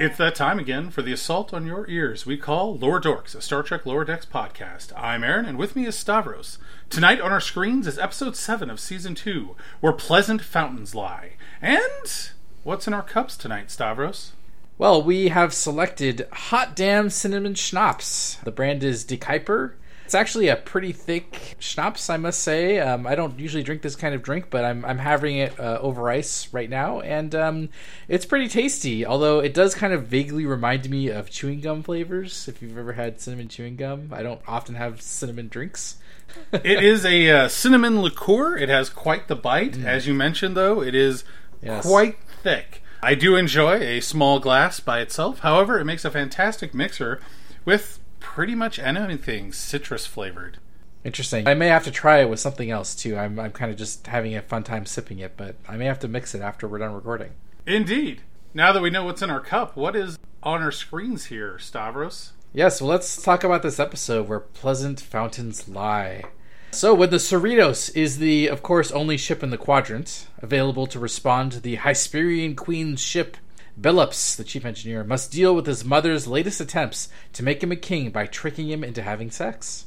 It's that time again for the assault on your ears we call Lower Dorks, a Star Trek Lower Decks podcast. I'm Aaron, and with me is Stavros. Tonight on our screens is episode 7 of season 2, Where Pleasant Fountains Lie. And what's in our cups tonight, Stavros? Well, we have selected Hot Damn Cinnamon Schnapps. The brand is De Kuyper. It's actually a pretty thick schnapps, I must say. Um, I don't usually drink this kind of drink, but I'm, I'm having it uh, over ice right now, and um, it's pretty tasty. Although it does kind of vaguely remind me of chewing gum flavors. If you've ever had cinnamon chewing gum, I don't often have cinnamon drinks. it is a uh, cinnamon liqueur. It has quite the bite. Mm. As you mentioned, though, it is yes. quite thick. I do enjoy a small glass by itself. However, it makes a fantastic mixer with pretty much anything citrus flavored. Interesting. I may have to try it with something else too. I'm I'm kind of just having a fun time sipping it, but I may have to mix it after we're done recording. Indeed. Now that we know what's in our cup, what is on our screens here, Stavros? Yes, well, let's talk about this episode where pleasant fountains lie. So, when the Cerritos is the, of course, only ship in the quadrant available to respond to the Hesperian Queen's ship Billups, the chief engineer, must deal with his mother's latest attempts to make him a king by tricking him into having sex.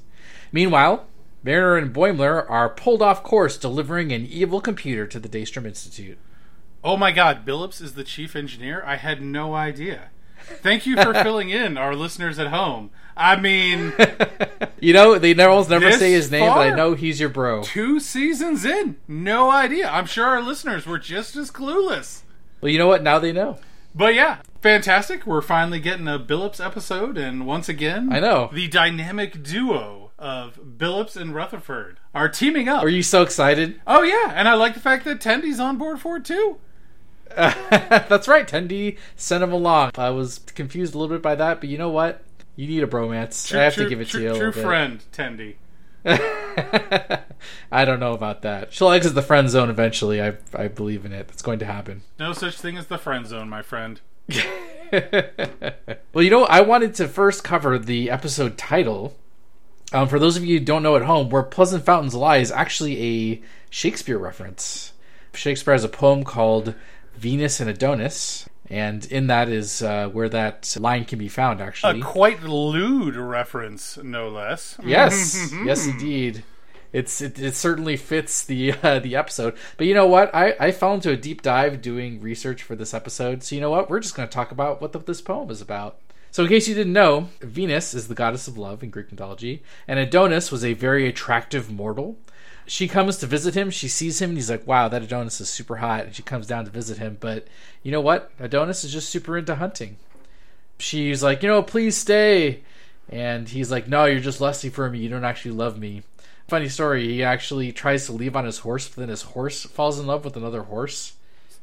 Meanwhile, Mariner and Boimler are pulled off course delivering an evil computer to the Daystrom Institute. Oh my god, Billups is the chief engineer? I had no idea. Thank you for filling in our listeners at home. I mean, you know, they never never say his name, but I know he's your bro. Two seasons in, no idea. I'm sure our listeners were just as clueless. Well, you know what? Now they know. But yeah, fantastic. We're finally getting a Billups episode, and once again, I know the dynamic duo of Billups and Rutherford are teaming up. Are you so excited? Oh yeah, and I like the fact that Tendi's on board for it too. Uh, that's right. Tendy sent him along. I was confused a little bit by that, but you know what? You need a bromance. True, I have true, to give it true, to you. true friend, Tendi. I don't know about that. She'll exit the friend zone eventually. I I believe in it. It's going to happen. No such thing as the friend zone, my friend. well, you know, I wanted to first cover the episode title. Um, for those of you who don't know at home, where Pleasant Fountains Lie is actually a Shakespeare reference. Shakespeare has a poem called Venus and Adonis, and in that is uh, where that line can be found. Actually, a quite lewd reference, no less. Yes, yes, indeed. It's it, it certainly fits the uh, the episode. But you know what? I I fell into a deep dive doing research for this episode. So you know what? We're just going to talk about what the, this poem is about. So, in case you didn't know, Venus is the goddess of love in Greek mythology, and Adonis was a very attractive mortal she comes to visit him. She sees him, and he's like, "Wow, that Adonis is super hot." And she comes down to visit him, but you know what? Adonis is just super into hunting. She's like, "You know, please stay," and he's like, "No, you're just lusty for me. You don't actually love me." Funny story. He actually tries to leave on his horse, but then his horse falls in love with another horse.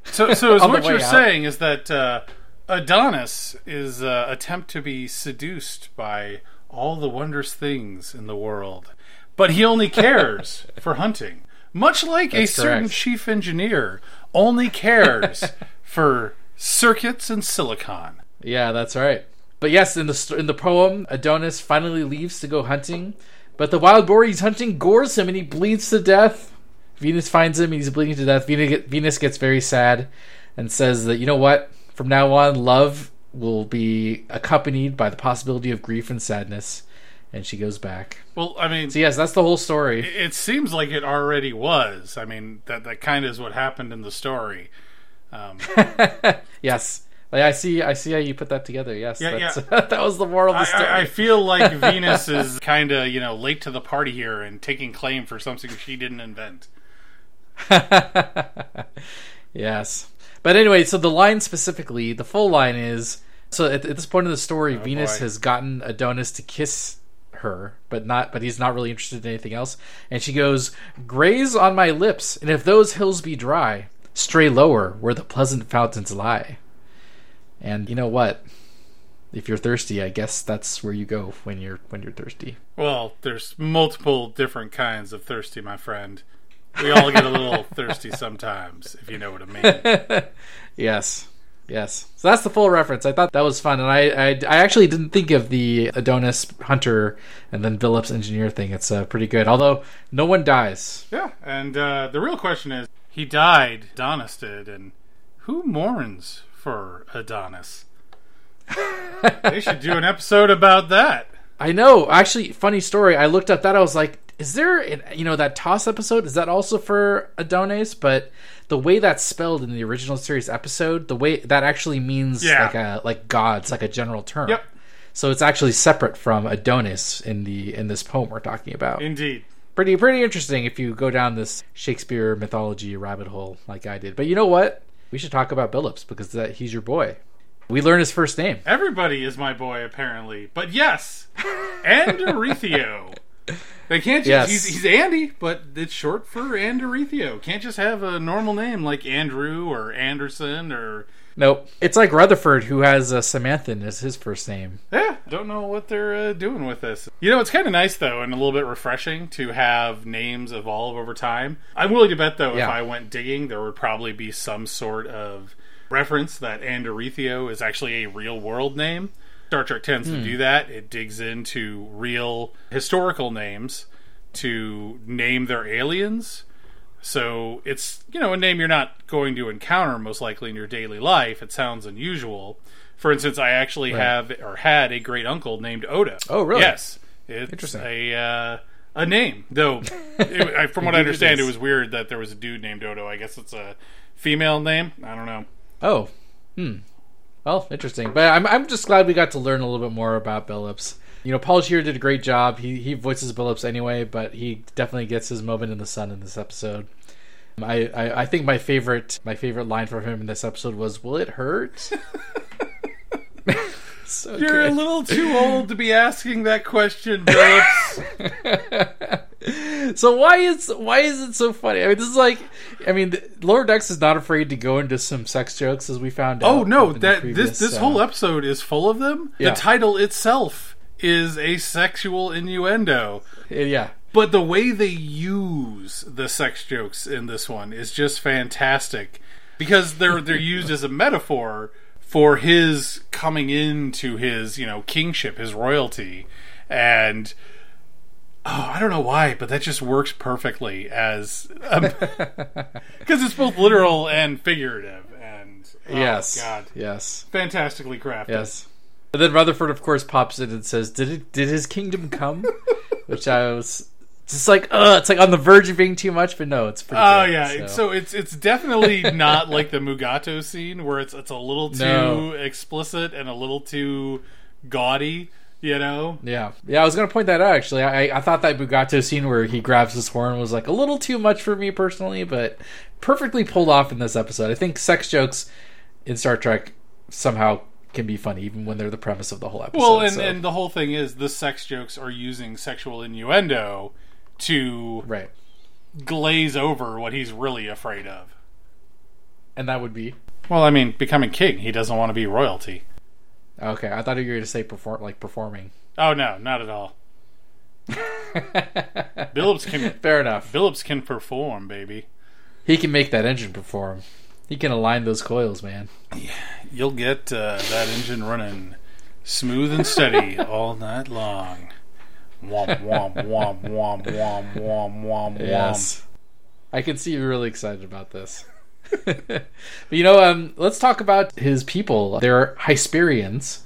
So, so is what you're out. saying is that uh, Adonis is uh, attempt to be seduced by all the wondrous things in the world but he only cares for hunting. Much like That's a certain correct. chief engineer only cares for circuits and silicon. Yeah, that's right. But yes, in the in the poem, Adonis finally leaves to go hunting, but the wild boar he's hunting gores him and he bleeds to death. Venus finds him and he's bleeding to death. Venus gets very sad and says that you know what, from now on, love will be accompanied by the possibility of grief and sadness and she goes back. Well, I mean, so yes, that's the whole story. It, seems like it already was. I mean, that that kind of is what happened in the story. Um, yes, like, I see. I see how you put that together. Yes, yeah, yeah. that was the moral of the story. I, I feel like Venus is kind of you know late to the party here and taking claim for something she didn't invent. yes, but anyway, so the line specifically, the full line is. So at, at this point in the story, oh, Venus boy. has gotten Adonis to kiss her, but not but he's not really interested in anything else. And she goes, Graze on my lips, and if those hills be dry, stray lower where the pleasant fountains lie. And you know what? If you're thirsty, I guess that's where you go when you're when you're thirsty. Well, there's multiple different kinds of thirsty, my friend. We all get a little thirsty sometimes, if you know what I mean. yes. Yes. So that's the full reference. I thought that was fun, and I I, I actually didn't think of the Adonis Hunter and then Billups engineer thing. It's uh, pretty good, although no one dies. Yeah, and uh, the real question is, he died. Adonis did, and who mourns for Adonis? they should do an episode about that. I know. Actually, funny story. I looked up that. I was like, is there, an, you know, that TOS episode? Is that also for Adonis? But the way that's spelled in the original series episode, the way that actually means Yeah. like a like gods, like a general term. Yep. So it's actually separate from Adonis in the in this poem we're talking about. Indeed. pretty pretty interesting if you go down this Shakespeare mythology rabbit hole like I did. But you know what? We should talk about Billups because that, he's your boy. We learn his first name. Everybody is my boy, apparently. But yes, and Andarithio. They can't just. Yes. He's, he's Andy, but it's short for Andarithio. Can't just have a normal name like Andrew or Anderson or. Nope. It's like Rutherford who has uh, Samanthan as his first name. Yeah, don't know what they're uh, doing with this. You know, it's kind of nice though, and a little bit refreshing to have names evolve over time. I'm willing to bet though, if I went digging, there would probably be some sort of reference that Andarithio is actually a real world name. Star Trek tends to do that. It digs into real historical names to name their aliens. So it's you know a name you're not going to encounter most likely in your daily life. It sounds unusual. For instance, I actually Right. have or had a great uncle named Oda. Oh, really? Yes, it's Interesting. a uh, a name though. it, I, from what I understand, it was weird that there was a dude named Odo. I guess it's a female name. I don't know. Oh, hmm. Well, interesting. But I'm I'm just glad we got to learn a little bit more about Billups. You know, Paul Scheer did a great job. He he voices Billups anyway, but he definitely gets his moment in the sun in this episode. I, I, I think my favorite my favorite line from him in this episode was "Will it hurt?" so You're a little too old to be asking that question, Phillips. so why is why is it so funny? I mean, this is like, I mean, Lower Decks is not afraid to go into some sex jokes, as we found out. oh no, up in the that previous, this this uh, whole episode is full of them. Yeah. The title itself is a sexual innuendo. yeah, But the way they use the sex jokes in this one is just fantastic because they're they're used as a metaphor for his coming into his you know kingship, his royalty, and oh, I don't know why, but that just works perfectly as because it's both literal and figurative, and oh, yes, God, yes. Fantastically crafted. Yes. And then Rutherford, of course, pops in and says, "Did it? Did his kingdom come?" Which I was just like, "Ugh!" It's like on the verge of being too much, but no, it's pretty. Oh good, yeah, so. it's so it's it's definitely not like the Mugato scene where it's it's a little too No. explicit and a little too gaudy, you know. Yeah, yeah. I was gonna point that out. Actually, I I thought that Mugato scene where he grabs his horn was like a little too much for me personally, but perfectly pulled off in this episode. I think sex jokes in Star Trek somehow can be funny, even when they're the premise of the whole episode. Well, and so- and the whole thing is the sex jokes are using sexual innuendo to right, glaze over what he's really afraid of. and that would be Well, I mean, becoming king, he doesn't want to be royalty. Okay. I thought you were going to say perform like performing. Oh no, not at all. Billups can Fair enough. Billups can perform, baby. He can make that engine perform. He can align those coils, man. You'll get uh, that engine running smooth and steady all night long. Womp womp womp womp womp womp womp womp. Yes. I can see you're really excited about this. But you know, um, let's talk about his people. They're Hesperians.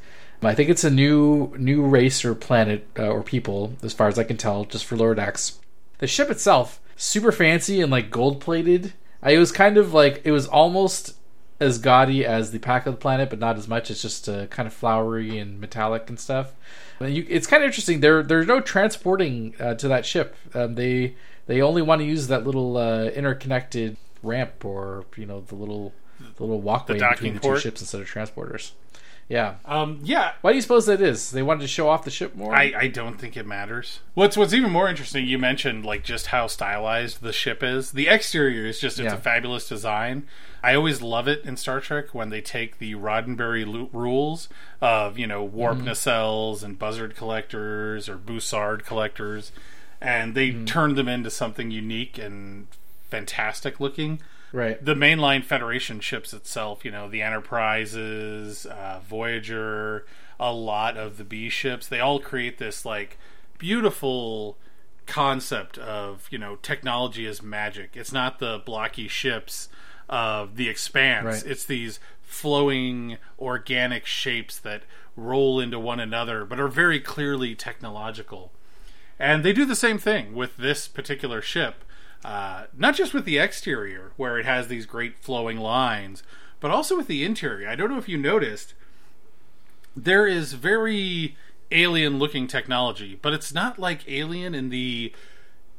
I think it's a new new race or planet uh, or people, as far as I can tell, just for Lower Decks. The ship itself, super fancy and like gold plated. It was kind of like it was almost as gaudy as the Pack of the Planet, but not as much. It's just uh, kind of flowery and metallic and stuff. But you, it's kind of interesting. There, there's no transporting uh, to that ship. Um, they they only want to use that little uh, interconnected ramp or you know the little the little walkway docking between the port? two ships instead of transporters. Yeah. Um, yeah, Why do you suppose that is? They wanted to show off the ship more. I, I don't think it matters. What's what's even more interesting, you mentioned like just how stylized the ship is. The exterior is just it's Yeah. a fabulous design. I always love it in Star Trek when they take the Roddenberry lu- rules of you know warp Mm-hmm. nacelles and buzzard collectors or Bussard collectors, and they Mm-hmm. turn them into something unique and fantastic looking right. the mainline Federation ships itself, you know, the Enterprises, uh, Voyager, a lot of the B ships, they all create this like beautiful concept of you know technology is magic. It's not the blocky ships of the expanse. Right. It's these flowing organic shapes that roll into one another, but are very clearly technological. And they do the same thing with this particular ship. Uh, not just with the exterior, where it has these great flowing lines, but also with the interior. I don't know if you noticed, there is very alien looking technology, but it's not like alien in the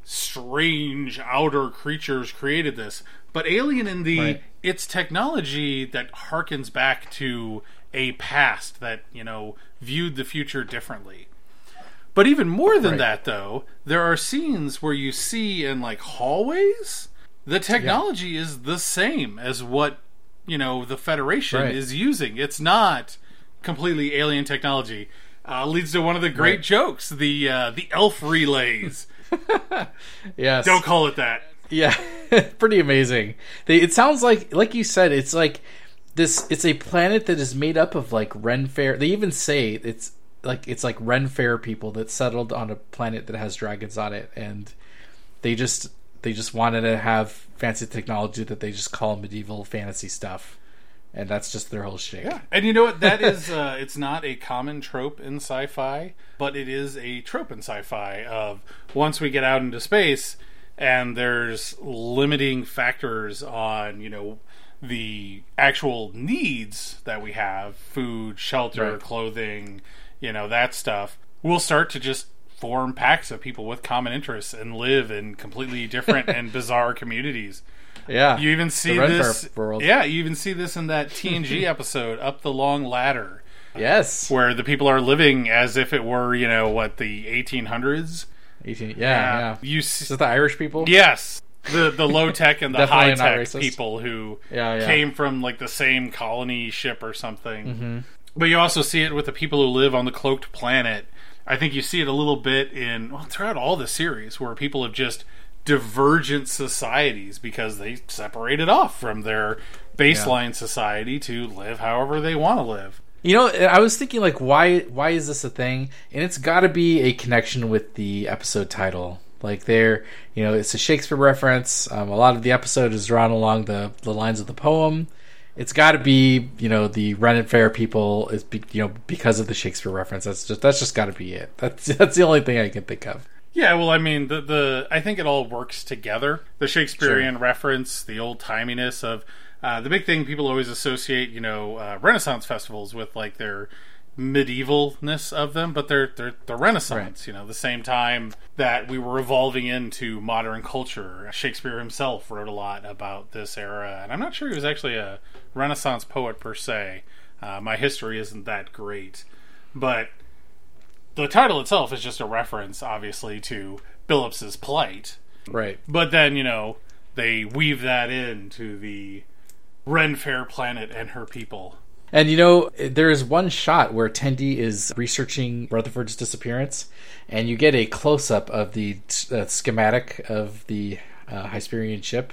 strange outer creatures created this, but alien in the Right. it's technology that harkens back to a past that, you know, viewed the future differently. But even more than Right. that though, there are scenes where you see in like hallways the technology is the same as what, you know, the Federation Right. is using. It's not completely alien technology. Uh, leads to one of the great Right. jokes: the uh, the elf relays. Yes. Don't call it that. Yeah, pretty amazing. They, it sounds like, like you said, it's like this. It's a planet that is made up of like Ren Fair. They even say it's like it's like Ren Fair people that settled on a planet that has dragons on it, and they just they just wanted to have fancy technology that they just call medieval fantasy stuff, and that's just their whole shtick. Yeah, and you know what? That is, uh, it's not a common trope in sci-fi, but it is a trope in sci-fi of once we get out into space and there's limiting factors on, you know, the actual needs that we have, food, shelter, Right. clothing, you know, that stuff. We'll start to just form packs of people with common interests and live in completely different and bizarre communities. yeah. You even see this. Yeah, you even see this in that TNG episode, Up the Long Ladder, Yes. where the people are living as if it were, you know, what the 1800s. 18, yeah, yeah. You Is see, it the Irish people? yes, the the low tech and the high tech people who Yeah, yeah. came from like the same colony ship or something. Mm-hmm. But you also see it with the people who live on the cloaked planet. I think you see it a little bit in well throughout all the series where people have just divergent societies because they separated off from their baseline society to live however they want to live. You know, I was thinking like, why why is this a thing? And it's got to be a connection with the episode title. Like there, you know, it's a Shakespeare reference. Um, a lot of the episode is drawn along the the lines of the poem. It's got to be, you know, the Ren and Fair people is, be, you know, because of the Shakespeare reference. That's just that's just got to be it. That's that's the only thing I can think of. Yeah, well, I mean, the the I think it all works together. The Shakespearean reference, the old timiness of uh, the big thing people always associate, you know, uh, Renaissance festivals with like their medievalness of them, but they're they're the Renaissance. Right. You know, the same time that we were evolving into modern culture. Shakespeare himself wrote a lot about this era, and I'm not sure he was actually a Renaissance poet per se. Uh, my history isn't that great, but the title itself is just a reference, obviously, to Billups's plight. Right. But then, you know, they weave that into the Ren Fair planet and her people. And you know, there is one shot where Tendi is researching Rutherford's disappearance, and you get a close up of the uh, schematic of the uh, Hesperian ship.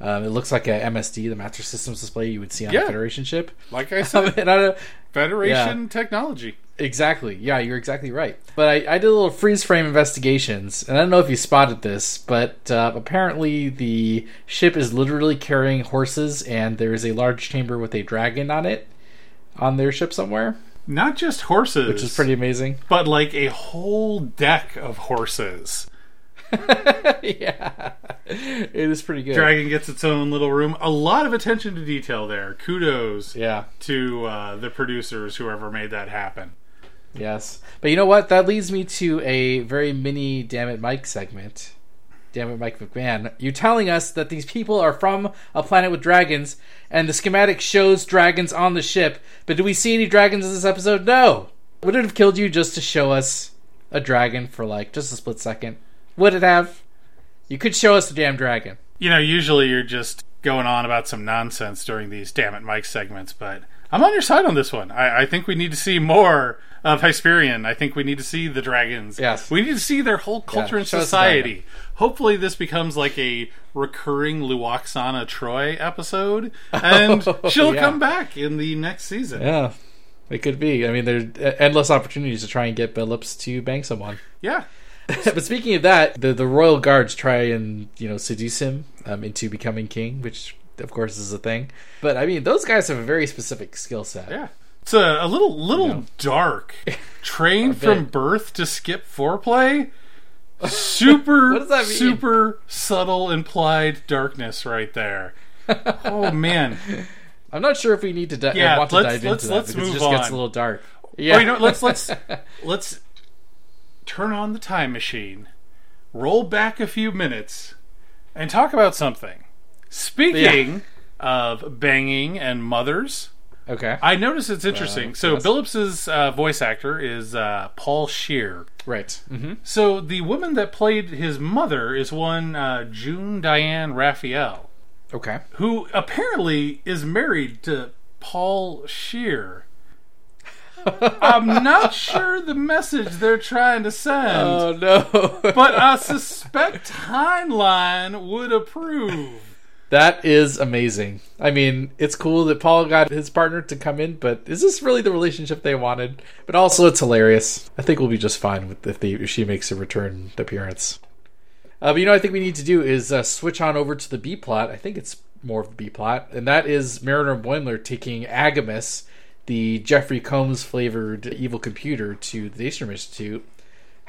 Um, it looks like a MSD, the Master Systems display you would see on Yeah. a Federation ship. Like I said, and I don't, Federation technology. Exactly. Yeah, you're exactly right. But I, I did a little freeze frame investigations, and I don't know if you spotted this, but uh, apparently the ship is literally carrying horses, and there is a large chamber with a dragon on it on their ship somewhere, Not just horses, which is pretty amazing. but like a whole deck of horses. yeah, it is pretty good. Dragon gets its own little room. A lot of attention to detail there. Kudos yeah. to uh, the producers, whoever made that happen. Yes. But you know what? That leads me to a very mini Damn It Mike segment. Damn it, Mike McMahan. You telling us that these people are from a planet with dragons, and the schematic shows dragons on the ship, but do we see any dragons in this episode? No! Would it have killed you just to show us a dragon for like just a split second? Would it have? You could show us the damn dragon. You know, usually you're just going on about some nonsense during these damn it Mike segments, but I'm on your side on this one. I, I think we need to see more of Hesperian. I think we need to see the dragons. Yes. We need to see their whole culture and us the society. Hopefully this becomes like a recurring Lwaxana Troi episode and she'll yeah. come back in the next season. Yeah, it could be. I mean, there's endless opportunities to try and get Billups to bang someone. Yeah. but speaking of that, the the royal guards try and you know seduce him um, into becoming king, which of course, is a thing. But I mean, those guys have a very specific skill set. Yeah. It's a, a little little you know. dark. Trained from birth to skip foreplay. Super, what does that mean? super subtle implied darkness right there. oh man, I'm not sure if we need to di- yeah, want to dive into that because it just on. gets a little dark. Yeah, you know, let's let's let's turn on the time machine, roll back a few minutes, and talk about something. Speaking of banging and mothers, okay, I noticed it's interesting. Uh, so yes. Billups's uh, voice actor is uh, Paul Scheer. Right. Mm-hmm. So the woman that played his mother is one uh, June Diane Raphael. Okay. Who apparently is married to Paul Scheer. I'm not sure the message they're trying to send. Oh no! but I suspect Heinlein would approve. That is amazing. I mean, it's cool that Paul got his partner to come in, but is this really the relationship they wanted? But also, it's hilarious. I think we'll be just fine with if, if she makes a return appearance. Uh, but you know, I think we need to do is uh, switch on over to the B plot. I think it's more of the B plot, and that is Mariner Boimler taking Agimus, the Jeffrey Combs flavored evil computer, to the Daystrom Institute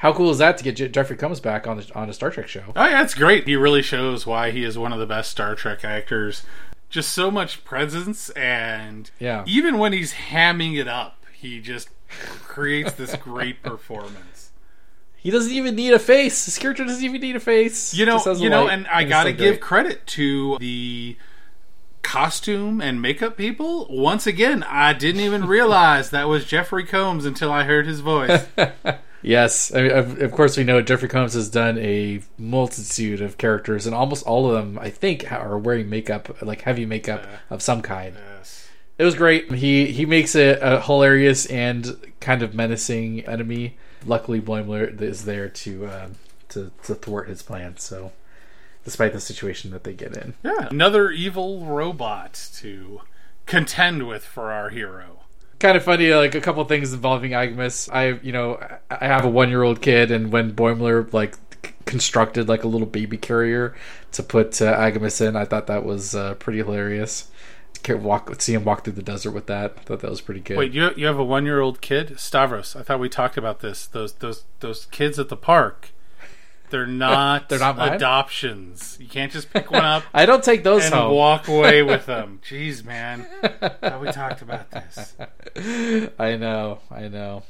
how cool is that to get Je- Jeffrey Combs back on the on a Star Trek show? Oh yeah, it's great. He really shows why he is one of the best Star Trek actors. Just so much presence, and yeah, even when he's hamming it up, he just creates this great performance. He doesn't even need a face. His character doesn't even need a face. You know, you know, and I got to give credit to the costume and makeup people. Once again, I didn't even realize that was Jeffrey Combs until I heard his voice. Yes, I mean, of, of, course we know Jeffrey Combs has done a multitude of characters, and almost all of them, I think, are wearing makeup, like heavy makeup of some kind. Yes. It was great. He he makes it a hilarious and kind of menacing enemy. Luckily, Boimler is there to uh, to to thwart his plans. So, despite the situation that they get in, yeah, another evil robot to contend with for our hero kind of funny, like a couple things involving Agimus. I, you know, I have a one year old kid, and when Boimler like constructed like a little baby carrier to put uh, in, I thought that was uh, pretty hilarious. can Walk, see him walk through the desert with that. I thought that was pretty good. Wait, you you have a one year old kid, Stavros? I thought we talked about this. Those those those kids at the park. They're not. They're not mine? adoptions. You can't just pick one up. I don't take those and home. walk away with them. Jeez, man. We talked about this. I know. I know.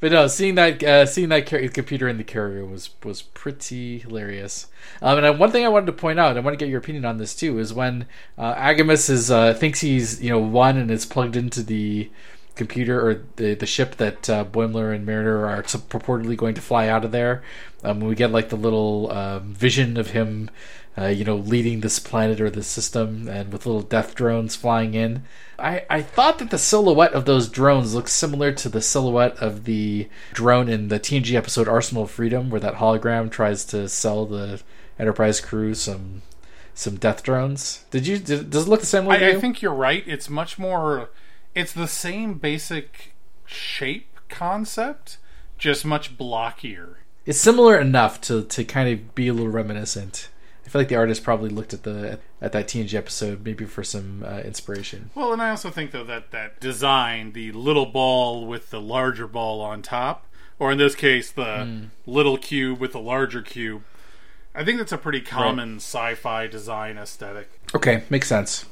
But no, seeing that uh, seeing that car- computer in the carrier was was pretty hilarious. Um, and one thing I wanted to point out, I want to get your opinion on this too, is when uh, Agimus is uh, thinks he's you know one and is plugged into the computer or the the ship that uh, Boimler and Mariner are purportedly going to fly out of there. Um, we get like the little um, vision of him, uh, you know, leading this planet or this system, and with little death drones flying in. I, I thought that the silhouette of those drones looks similar to the silhouette of the drone in the TNG episode Arsenal of Freedom, where that hologram tries to sell the Enterprise crew some some death drones. Did you? Did, does it look the same way? I, I think you're right. It's much more it's the same basic shape concept, just much blockier. It's similar enough to to kind of be a little reminiscent. I feel like the artist probably looked at the at that TNG episode maybe for some uh, inspiration. Well, and I also think though that that design, the little ball with the larger ball on top, or in this case, the mm. little cube with the larger cube, I think that's a pretty common right. sci-fi design aesthetic. Okay, makes sense.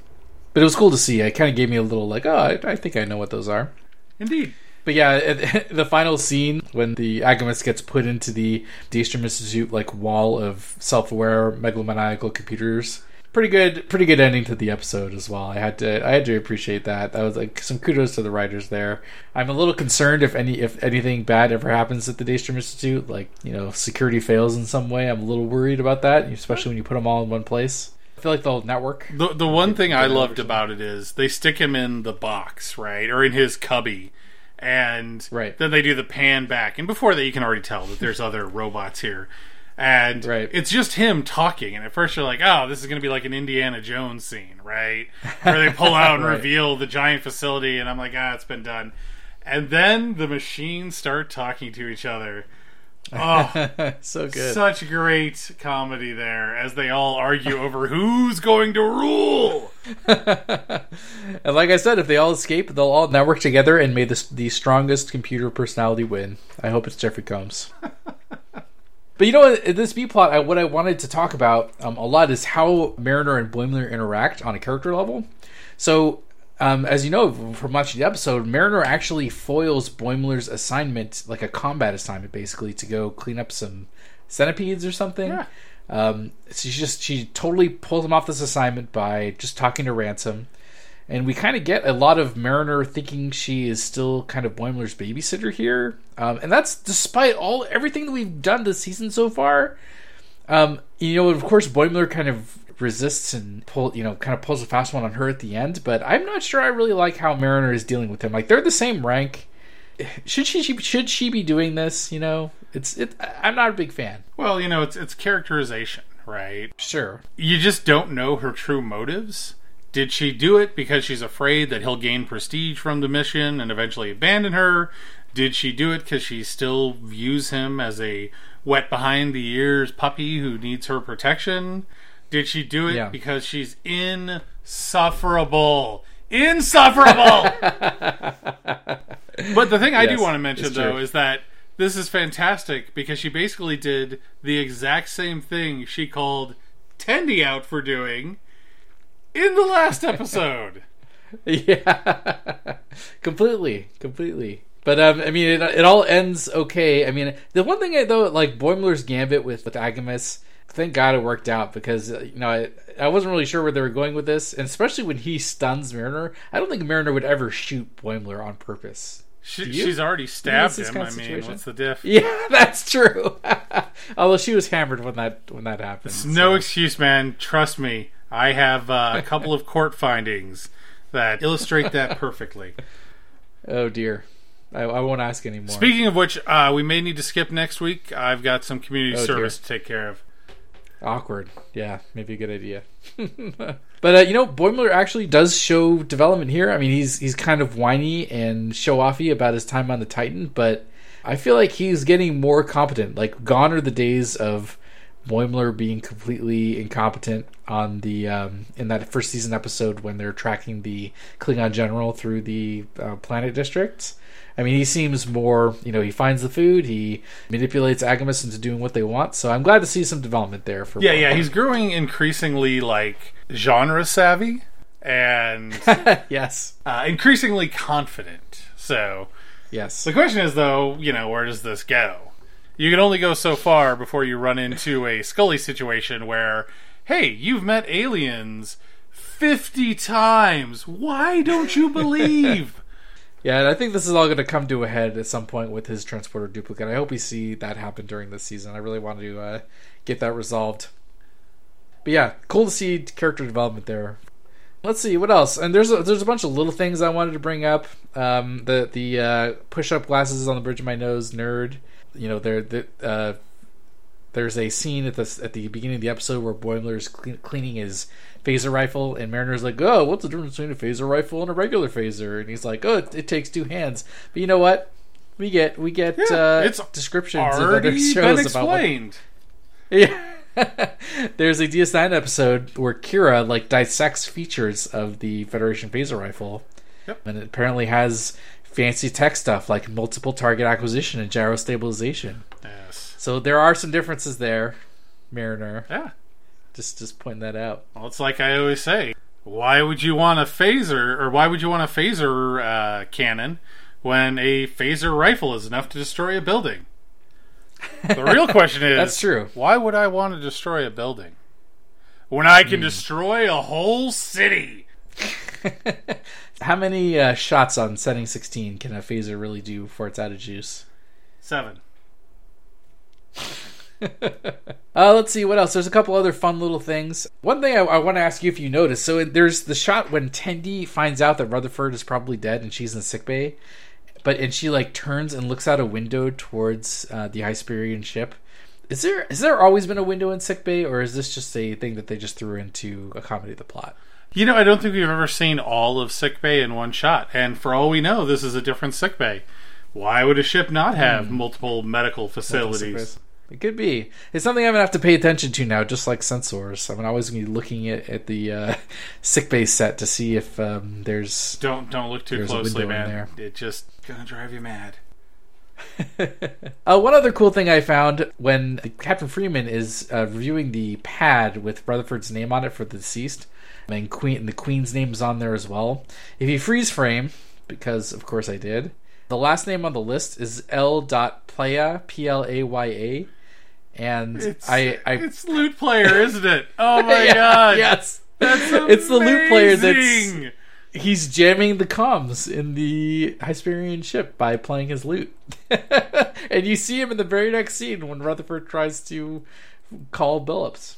But it was cool to see. It kind of gave me a little like, oh, I, I think I know what those are. Indeed. But yeah, the final scene when the Agimus gets put into the Daystrom Institute like wall of self-aware megalomaniacal computers. Pretty good, pretty good ending to the episode as well. I had to, I had to appreciate that. That was like some kudos to the writers there. I'm a little concerned if any, if anything bad ever happens at the Daystrom Institute, like you know, security fails in some way. I'm a little worried about that, especially when you put them all in one place feel like the whole network. The the one thing I loved about it is they stick him in the box, right, or in his cubby, and right. then they do the pan back, and before that, you can already tell that there's other robots here, and right. it's just him talking. And at first, you're like, oh, this is going to be like an Indiana Jones scene, right, where they pull out and right. reveal the giant facility, and I'm like, ah, it's been done, and then the machines start talking to each other Oh, so good. Such great comedy there as they all argue over who's going to rule. and like I said, if they all escape, they'll all network together and may the, the strongest computer personality win. I hope it's Jeffrey Combs. but you know what? In this B plot, I, what I wanted to talk about um, a lot is how Mariner and Boimler interact on a character level. So um, as you know from watching the episode, Mariner actually foils Boimler's assignment, like a combat assignment, basically, to go clean up some centipedes or something. Yeah. Um, she just she totally pulls him off this assignment by just talking to Ransom, and we kind of get a lot of Mariner thinking she is still kind of Boimler's babysitter here, um, and that's despite all everything that we've done this season so far. Um, you know, of course, Boimler kind of resists and pull you know kind of pulls a fast one on her at the end but i'm not sure i really like how mariner is dealing with him. Like they're the same rank. Should she should she be doing this you know? It's it i'm not a big fan. Well you know it's it's characterization right? Sure. You just don't know her true motives. Did she do it because she's afraid that he'll gain prestige from the mission and eventually abandon her? Did she do it because she still views him as a wet behind the ears puppy who needs her protection did she do it yeah. because she's insufferable? Insufferable. but the thing I yes, do want to mention though is that this is fantastic because she basically did the exact same thing she called Tendi out for doing in the last episode. yeah, completely, completely. But um, I mean, it, it all ends okay. I mean, the one thing I, though, like Boimler's gambit with with Agimus thank God it worked out because uh, you know I, I wasn't really sure where they were going with this, and especially when he stuns Mariner. I don't think Mariner would ever shoot Boimler on purpose. She, she's already stabbed him. I mean, what's the diff? Yeah, that's true. Although she was hammered when that when that happened. It's so. no excuse, man. Trust me. I have uh, a couple of court findings that illustrate that perfectly. Oh dear. I, I, won't ask anymore. Speaking of which, uh, we may need to skip next week. I've got some community oh, service dear. to take care of. Awkward. Yeah, maybe a good idea. but uh, you know, Boimler actually does show development here. I mean, he's he's kind of whiny and show offy about his time on the Titan, but I feel like he's getting more competent. Like, gone are the days of Boimler being completely incompetent on the um, in that first season episode when they're tracking the Klingon general through the uh, planet districts. I mean, he seems more, you know, he finds the food, he manipulates Agimus into doing what they want. So I'm glad to see some development there. For yeah, yeah, he's growing increasingly like genre savvy and yes, uh, increasingly confident. So yes, the question is though, you know, where does this go? You can only go so far before you run into a Scully situation where, hey, you've met aliens. 50 times. Why don't you believe? Yeah, and I think this is all going to come to a head at some point with his transporter duplicate. I hope we see that happen during this season. I really want to uh, get that resolved. But yeah, cool to see character development there. Let's see what else. And there's a, there's a bunch of little things I wanted to bring up. Um, the the uh, push up glasses on the bridge of my nose, nerd. You know, there the, uh, there's a scene at the at the beginning of the episode where Boimler's clean, cleaning his phaser rifle, and Mariner's like, "Oh, what's the difference between a phaser rifle and a regular phaser?" And he's like, "Oh, it, it takes two hands." But you know what? We get we get yeah, uh, it's descriptions of other shows about explained. What, yeah. There's a DS9 episode where Kira like dissects features of the Federation phaser rifle, yep. and it apparently has fancy tech stuff like multiple target acquisition and gyro stabilization. Yes. So there are some differences there, Mariner. Yeah. Just just pointing that out. Well, it's like I always say. Why would you want a phaser, or why would you want a phaser uh, cannon when a phaser rifle is enough to destroy a building? The real question is That's true. Why would I want to destroy a building when I can mm. destroy a whole city? How many uh, shots on setting 16 can a phaser really do before it's out of juice? Seven. uh, let's see what else. There's a couple other fun little things. One thing I, I want to ask you if you noticed. So there's the shot when Tendi finds out that Rutherford is probably dead and she's in sick bay, but and she like turns and looks out a window towards uh, the Hesperian ship. Is there is there always been a window in sick bay, or is this just a thing that they just threw in to accommodate the plot? You know, I don't think we've ever seen all of sick bay in one shot, and for all we know, this is a different sick bay. why would a ship not have mm. multiple medical facilities? It could be. It's something I'm gonna have to pay attention to now, just like sensors. I'm always gonna be looking at, at the uh, sick bay set to see if um, there's. Don't don't look too closely, man. It just gonna drive you mad. uh, one other cool thing I found when Captain Freeman is uh, reviewing the pad with Rutherford's name on it for the deceased, and Queen and the Queen's name is on there as well. If you freeze frame, because of course I did, the last name on the list is L. Playa P L A Y A and it's, I, I it's lute player, isn't it? Oh my yeah, god! Yes, that's amazing. it's the lute player that's he's jamming the comms in the Hesperian ship by playing his lute, and you see him in the very next scene when Rutherford tries to call Billups.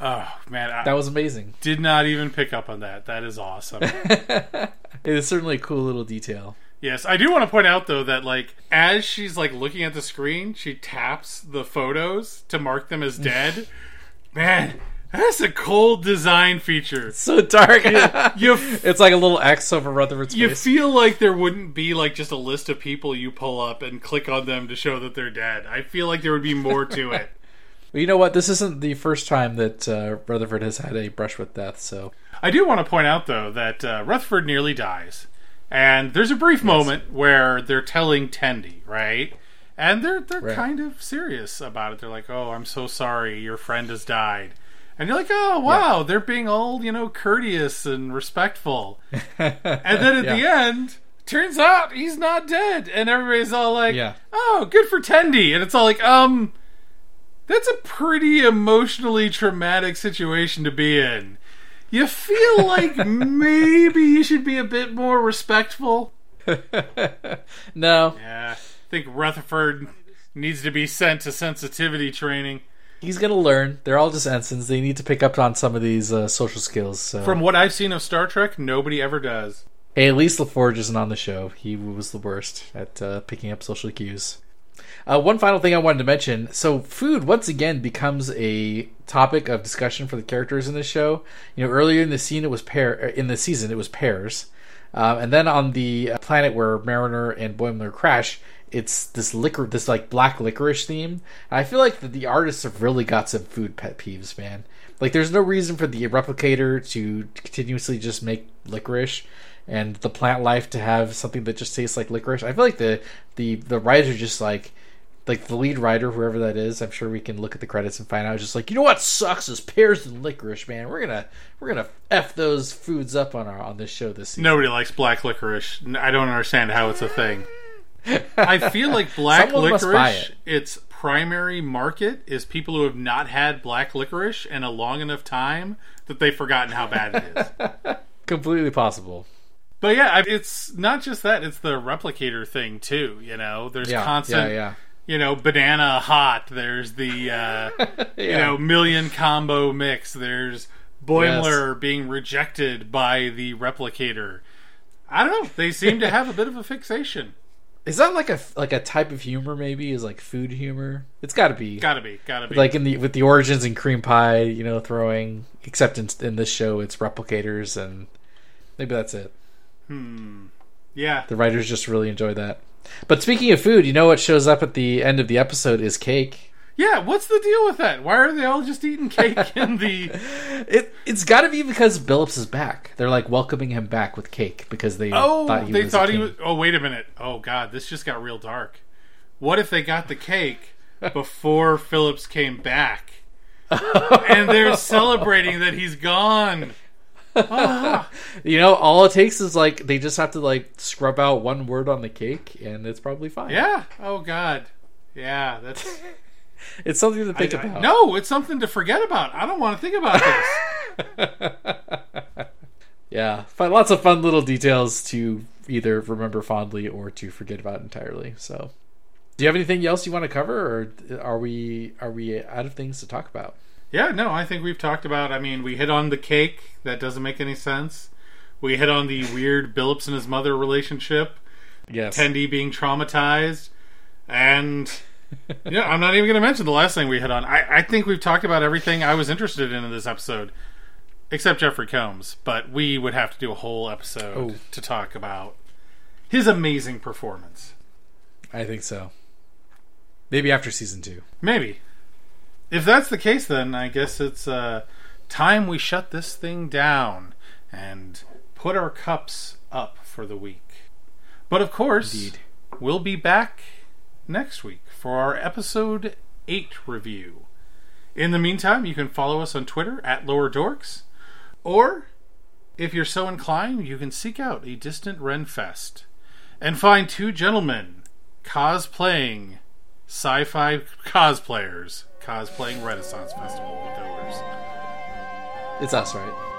Oh man, I that was amazing. Did not even pick up on that. That is awesome. it is certainly a cool little detail. Yes, I do want to point out though that like as she's like looking at the screen, she taps the photos to mark them as dead. Man, that's a cold design feature. It's so dark. you, you f- it's like a little X over Rutherford's you face. You feel like there wouldn't be like just a list of people you pull up and click on them to show that they're dead. I feel like there would be more to it. well, you know what? This isn't the first time that uh, Rutherford has had a brush with death. So I do want to point out though that uh, Rutherford nearly dies. And there's a brief yes. moment where they're telling Tendi, right? And they're they're right. kind of serious about it. They're like, "Oh, I'm so sorry, your friend has died." And you're like, "Oh, wow, yeah. they're being all, you know, courteous and respectful." and then at yeah. the end, turns out he's not dead, and everybody's all like, yeah. "Oh, good for Tendi." And it's all like, "Um, that's a pretty emotionally traumatic situation to be in." You feel like maybe you should be a bit more respectful. no. Yeah. I think Rutherford needs to be sent to sensitivity training. He's going to learn. They're all just ensigns. They need to pick up on some of these uh, social skills. So. From what I've seen of Star Trek, nobody ever does. Hey, at least LaForge isn't on the show. He was the worst at uh, picking up social cues. Uh, one final thing I wanted to mention. So, food once again becomes a topic of discussion for the characters in this show. You know, earlier in the scene, it was pear uh, in the season, it was pears, uh, and then on the planet where Mariner and Boimler crash, it's this liquor, this like black licorice theme. I feel like the, the artists have really got some food pet peeves, man. Like, there's no reason for the replicator to continuously just make licorice and the plant life to have something that just tastes like licorice. I feel like the the the writers just like like the lead writer, whoever that is, I'm sure we can look at the credits and find out. Just like you know what sucks is pears and licorice, man. We're gonna we're gonna f those foods up on our on this show this season. Nobody likes black licorice. I don't understand how it's a thing. I feel like black licorice. It. Its primary market is people who have not had black licorice in a long enough time that they've forgotten how bad it is. Completely possible. But yeah, it's not just that; it's the replicator thing too. You know, there's yeah, constant. Yeah, yeah you know, banana hot. There's the uh, yeah. you know million combo mix. There's Boimler yes. being rejected by the replicator. I don't know. They seem to have a bit of a fixation. Is that like a like a type of humor? Maybe is like food humor. It's got to be. Got to be. Got to be. Like in the with the origins and cream pie, you know, throwing. Except in, in this show, it's replicators, and maybe that's it. Hmm. Yeah. The writers just really enjoy that. But speaking of food, you know what shows up at the end of the episode is cake. Yeah, what's the deal with that? Why are they all just eating cake in the? it it's got to be because Billups is back. They're like welcoming him back with cake because they oh thought he they was thought he was. Oh wait a minute! Oh god, this just got real dark. What if they got the cake before Phillips came back, and they're celebrating that he's gone? you know, all it takes is like they just have to like scrub out one word on the cake, and it's probably fine. Yeah. Oh God. Yeah. That's. it's something to think I, about. I, no, it's something to forget about. I don't want to think about this. yeah, but lots of fun little details to either remember fondly or to forget about entirely. So, do you have anything else you want to cover, or are we are we out of things to talk about? Yeah, no, I think we've talked about. I mean, we hit on the cake that doesn't make any sense. We hit on the weird Billups and his mother relationship. Yes, Tendi being traumatized, and yeah, I'm not even going to mention the last thing we hit on. I, I think we've talked about everything I was interested in in this episode, except Jeffrey Combs. But we would have to do a whole episode oh. to talk about his amazing performance. I think so. Maybe after season two. Maybe. If that's the case, then I guess it's uh, time we shut this thing down and put our cups up for the week. But of course, Indeed. we'll be back next week for our episode 8 review. In the meantime, you can follow us on Twitter at Lower Dorks, or if you're so inclined, you can seek out a distant Ren Fest and find two gentlemen cosplaying sci fi cosplayers cosplaying Renaissance Festival goers. It's us, right?